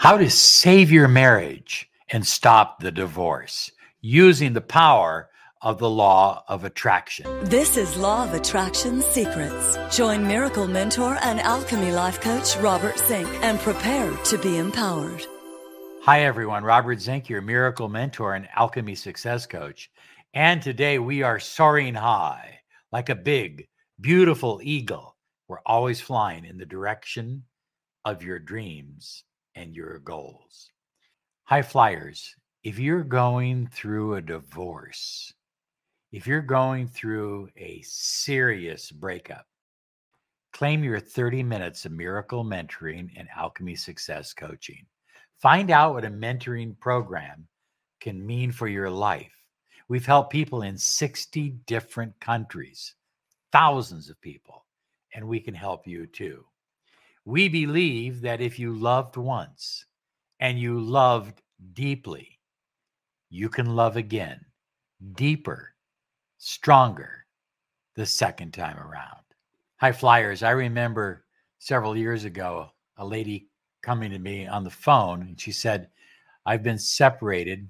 How to save your marriage and stop the divorce using the power of the law of attraction. This is Law of Attraction Secrets. Join Miracle Mentor and Alchemy Life Coach Robert Zink and prepare to be empowered. Hi, everyone. Robert Zink, your Miracle Mentor and Alchemy Success Coach. And today we are soaring high like a big, beautiful eagle. We're always flying in the direction of your dreams and your goals. High flyers, if you're going through a divorce, if you're going through a serious breakup, claim your 30 minutes of miracle mentoring and alchemy success coaching. Find out what a mentoring program can mean for your life. We've helped people in 60 different countries, thousands of people, and we can help you too. We believe that if you loved once and you loved deeply, you can love again, deeper, stronger the second time around. High flyers, I remember several years ago a lady coming to me on the phone and she said, I've been separated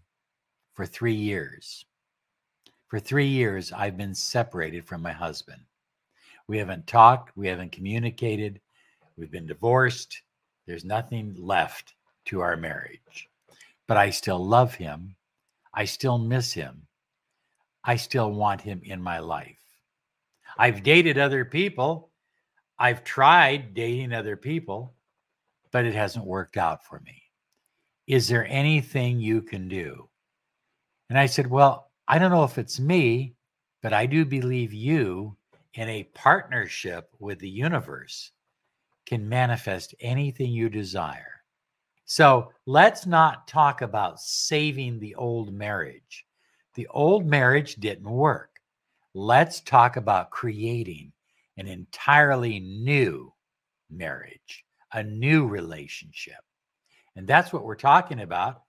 for three years. For three years, I've been separated from my husband. We haven't talked, we haven't communicated, We've been divorced. There's nothing left to our marriage. But I still love him. I still miss him. I still want him in my life. I've dated other people. I've tried dating other people, but it hasn't worked out for me. Is there anything you can do? And I said, Well, I don't know if it's me, but I do believe you in a partnership with the universe can manifest anything you desire. So let's not talk about saving the old marriage. The old marriage didn't work. Let's talk about creating an entirely new marriage, a new relationship. And that's what we're talking about.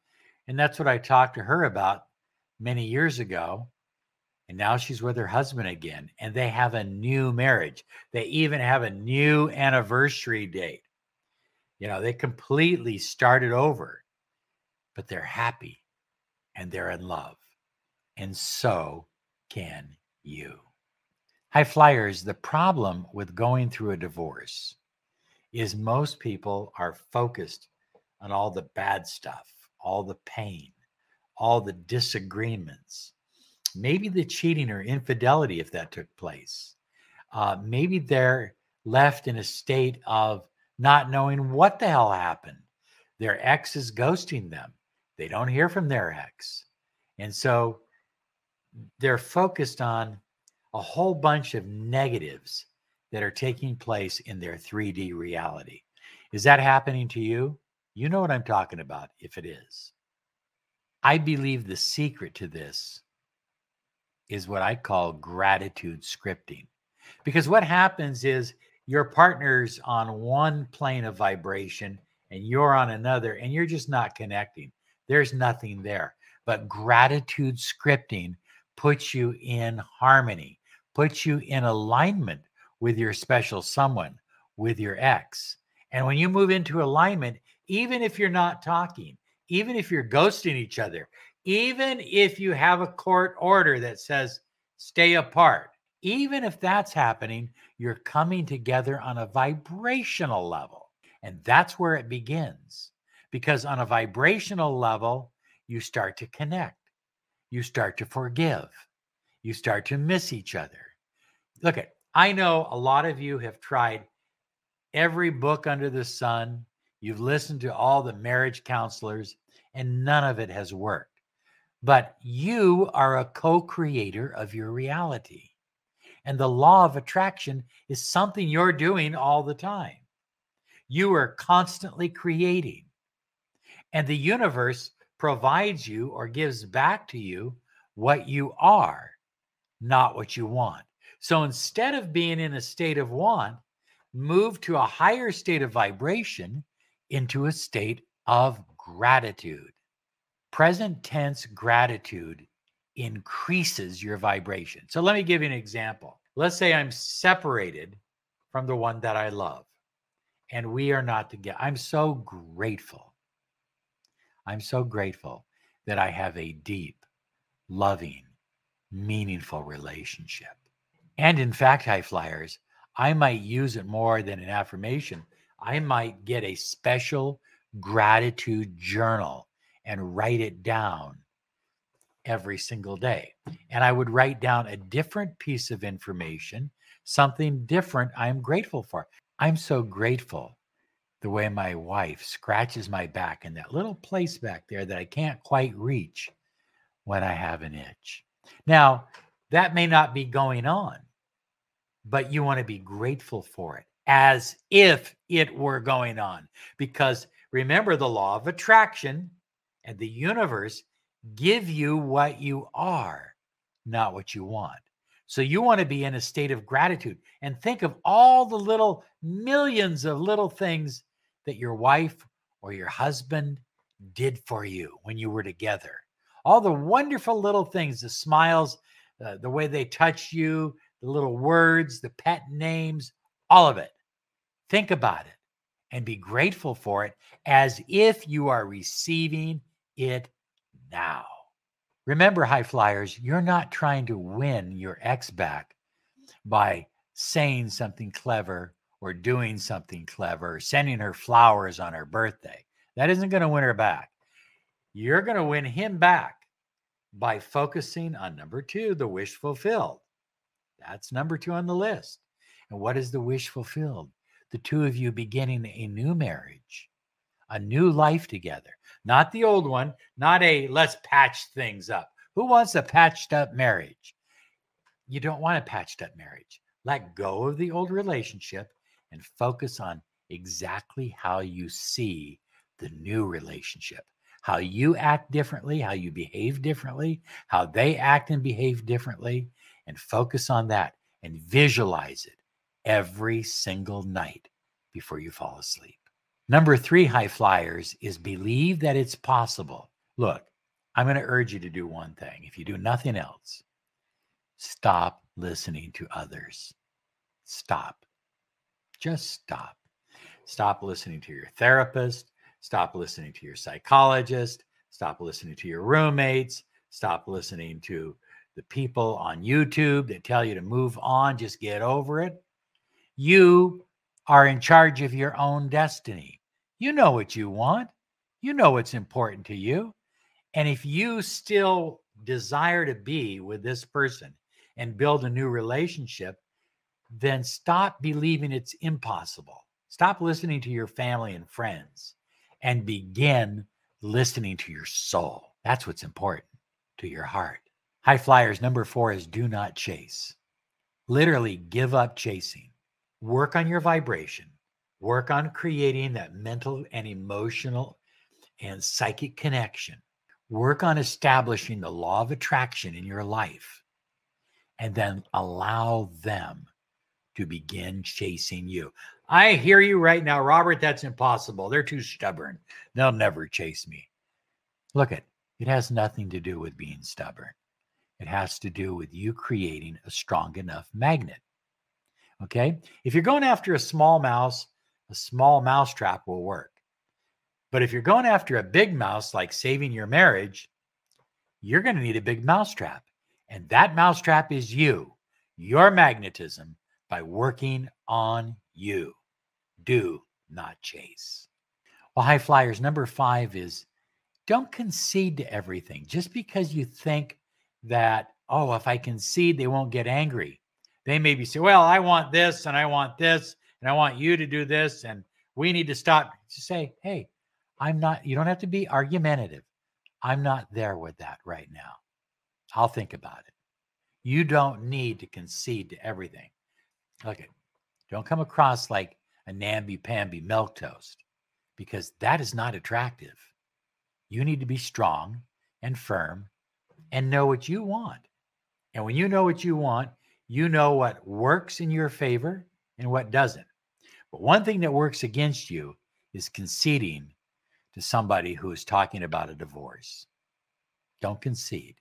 And that's what I talked to her about many years ago and now she's with her husband again, and they have a new marriage. They even have a new anniversary date. You know, they completely started over, but they're happy and they're in love. And so can you. High flyers, the problem with going through a divorce is most people are focused on all the bad stuff, all the pain, all the disagreements maybe the cheating or infidelity if that took place uh, maybe they're left in a state of not knowing what the hell happened their ex is ghosting them they don't hear from their ex and so they're focused on a whole bunch of negatives that are taking place in their 3D reality. Is that happening to you? You know what I'm talking about if it is. I believe the secret to this is what I call gratitude scripting. Because what happens is your partner's on one plane of vibration and you're on another, and you're just not connecting. There's nothing there. But gratitude scripting puts you in harmony, puts you in alignment with your special someone, with your ex. And when you move into alignment, even if you're not talking, even if you're ghosting each other, even if you have a court order that says stay apart, even if that's happening, you're coming together on a vibrational level. And that's where it begins. Because on a vibrational level, you start to connect, you start to forgive, you start to miss each other. Look at, I know a lot of you have tried every book under the sun, you've listened to all the marriage counselors, and none of it has worked but you are a co creator of your reality. And the law of attraction is something you're doing all the time. You are constantly creating. And the universe provides you or gives back to you what you are, not what you want. So instead of being in a state of want, move to a higher state of vibration into a state of gratitude. Present tense gratitude increases your vibration. So let me give you an example. Let's say I'm separated from the one that I love and we are not together. I'm so grateful I'm so grateful that I have a deep, loving, meaningful relationship. And in fact, high flyers, I might use it more than an affirmation. I might get a special gratitude journal and write it down every single day. And I would write down a different piece of information, something different I'm grateful for. I'm so grateful the way my wife scratches my back in that little place back there that I can't quite reach when I have an itch. Now, that may not be going on, but you want to be grateful for it as if it were going on. Because remember, the law of attraction and the universe give you what you are, not what you want. So you want to be in a state of gratitude and think of all the little millions of little things that your wife or your husband did for you when you were together. All the wonderful little things, the smiles, uh, the way they touch you, the little words, the pet names, all of it. Think about it and be grateful for it as if you are receiving it now. Remember, high flyers, you're not trying to win your ex back by saying something clever or doing something clever, sending her flowers on her birthday. That isn't going to win her back. You're going to win him back by focusing on number two, the wish fulfilled. That's number two on the list. And what is the wish fulfilled? The two of you beginning a new marriage, a new life together, not the old one, not a let's patch things up. Who wants a patched up marriage? You don't want a patched up marriage. Let go of the old relationship and focus on exactly how you see the new relationship, how you act differently, how you behave differently, how they act and behave differently, and focus on that and visualize it every single night before you fall asleep. Number three, high flyers, is believe that it's possible. Look, I'm going to urge you to do one thing. If you do nothing else, stop listening to others. Stop. Just stop. Stop listening to your therapist. Stop listening to your psychologist. Stop listening to your roommates. Stop listening to the people on YouTube that tell you to move on, just get over it. You are in charge of your own destiny. You know what you want. You know what's important to you. And if you still desire to be with this person and build a new relationship, then stop believing it's impossible. Stop listening to your family and friends and begin listening to your soul. That's what's important to your heart. High flyers, number four is do not chase. Literally, give up chasing. Work on your vibration Work on creating that mental and emotional and psychic connection. Work on establishing the law of attraction in your life. And then allow them to begin chasing you. I hear you right now, Robert. That's impossible. They're too stubborn. They'll never chase me. Look at it has nothing to do with being stubborn. It has to do with you creating a strong enough magnet. Okay. If you're going after a small mouse, a small mousetrap will work. But if you're going after a big mouse, like saving your marriage, you're going to need a big mousetrap. And that mousetrap is you, your magnetism, by working on you. Do not chase. Well, high flyers, number five is don't concede to everything. Just because you think that, oh, if I concede, they won't get angry. They maybe say, well, I want this and I want this and I want you to do this, and we need to stop. To say, hey, I'm not, you don't have to be argumentative. I'm not there with that right now. I'll think about it. You don't need to concede to everything. Okay. Don't come across like a namby-pamby milk toast because that is not attractive. You need to be strong and firm and know what you want. And when you know what you want, you know what works in your favor and what doesn't. But one thing that works against you is conceding to somebody who is talking about a divorce. Don't concede.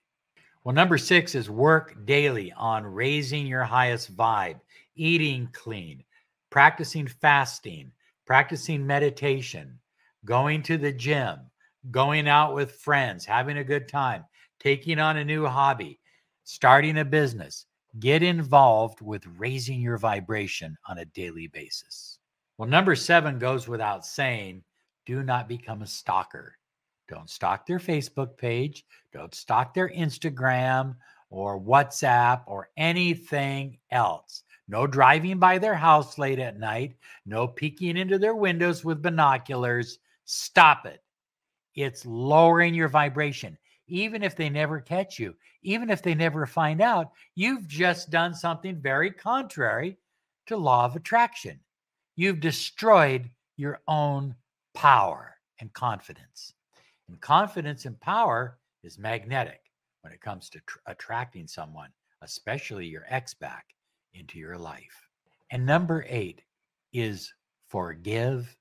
Well, number six is work daily on raising your highest vibe, eating clean, practicing fasting, practicing meditation, going to the gym, going out with friends, having a good time, taking on a new hobby, starting a business. Get involved with raising your vibration on a daily basis. Well, number seven goes without saying do not become a stalker. Don't stalk their Facebook page, don't stalk their Instagram or WhatsApp or anything else. No driving by their house late at night, no peeking into their windows with binoculars. Stop it. It's lowering your vibration. Even if they never catch you, even if they never find out, you've just done something very contrary to law of attraction. You've destroyed your own power and confidence. And confidence and power is magnetic when it comes to tr- attracting someone, especially your ex back into your life. And number eight is forgive,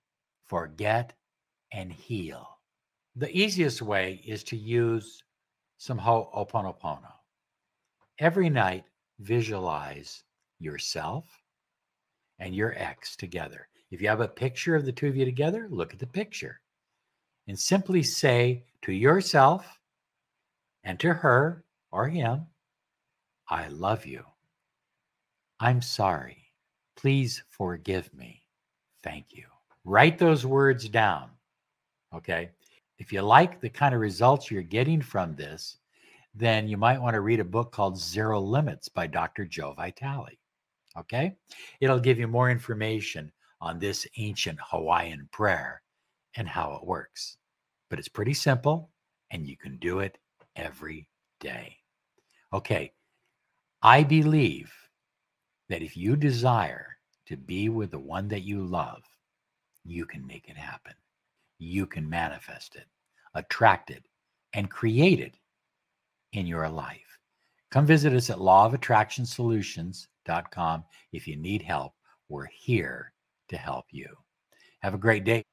forget, and heal. The easiest way is to use some Ho'oponopono. Every night, visualize yourself and your ex together. If you have a picture of the two of you together, look at the picture and simply say to yourself and to her or him, I love you. I'm sorry. Please forgive me. Thank you. Write those words down. Okay. If you like the kind of results you're getting from this, then you might want to read a book called Zero Limits by Dr. Joe Vitale. Okay. It'll give you more information on this ancient Hawaiian prayer and how it works. But it's pretty simple and you can do it every day. Okay. I believe that if you desire to be with the one that you love, you can make it happen. You can manifest it, attract it, and create it in your life. Come visit us at lawofattractionsolutions.com if you need help. We're here to help you. Have a great day.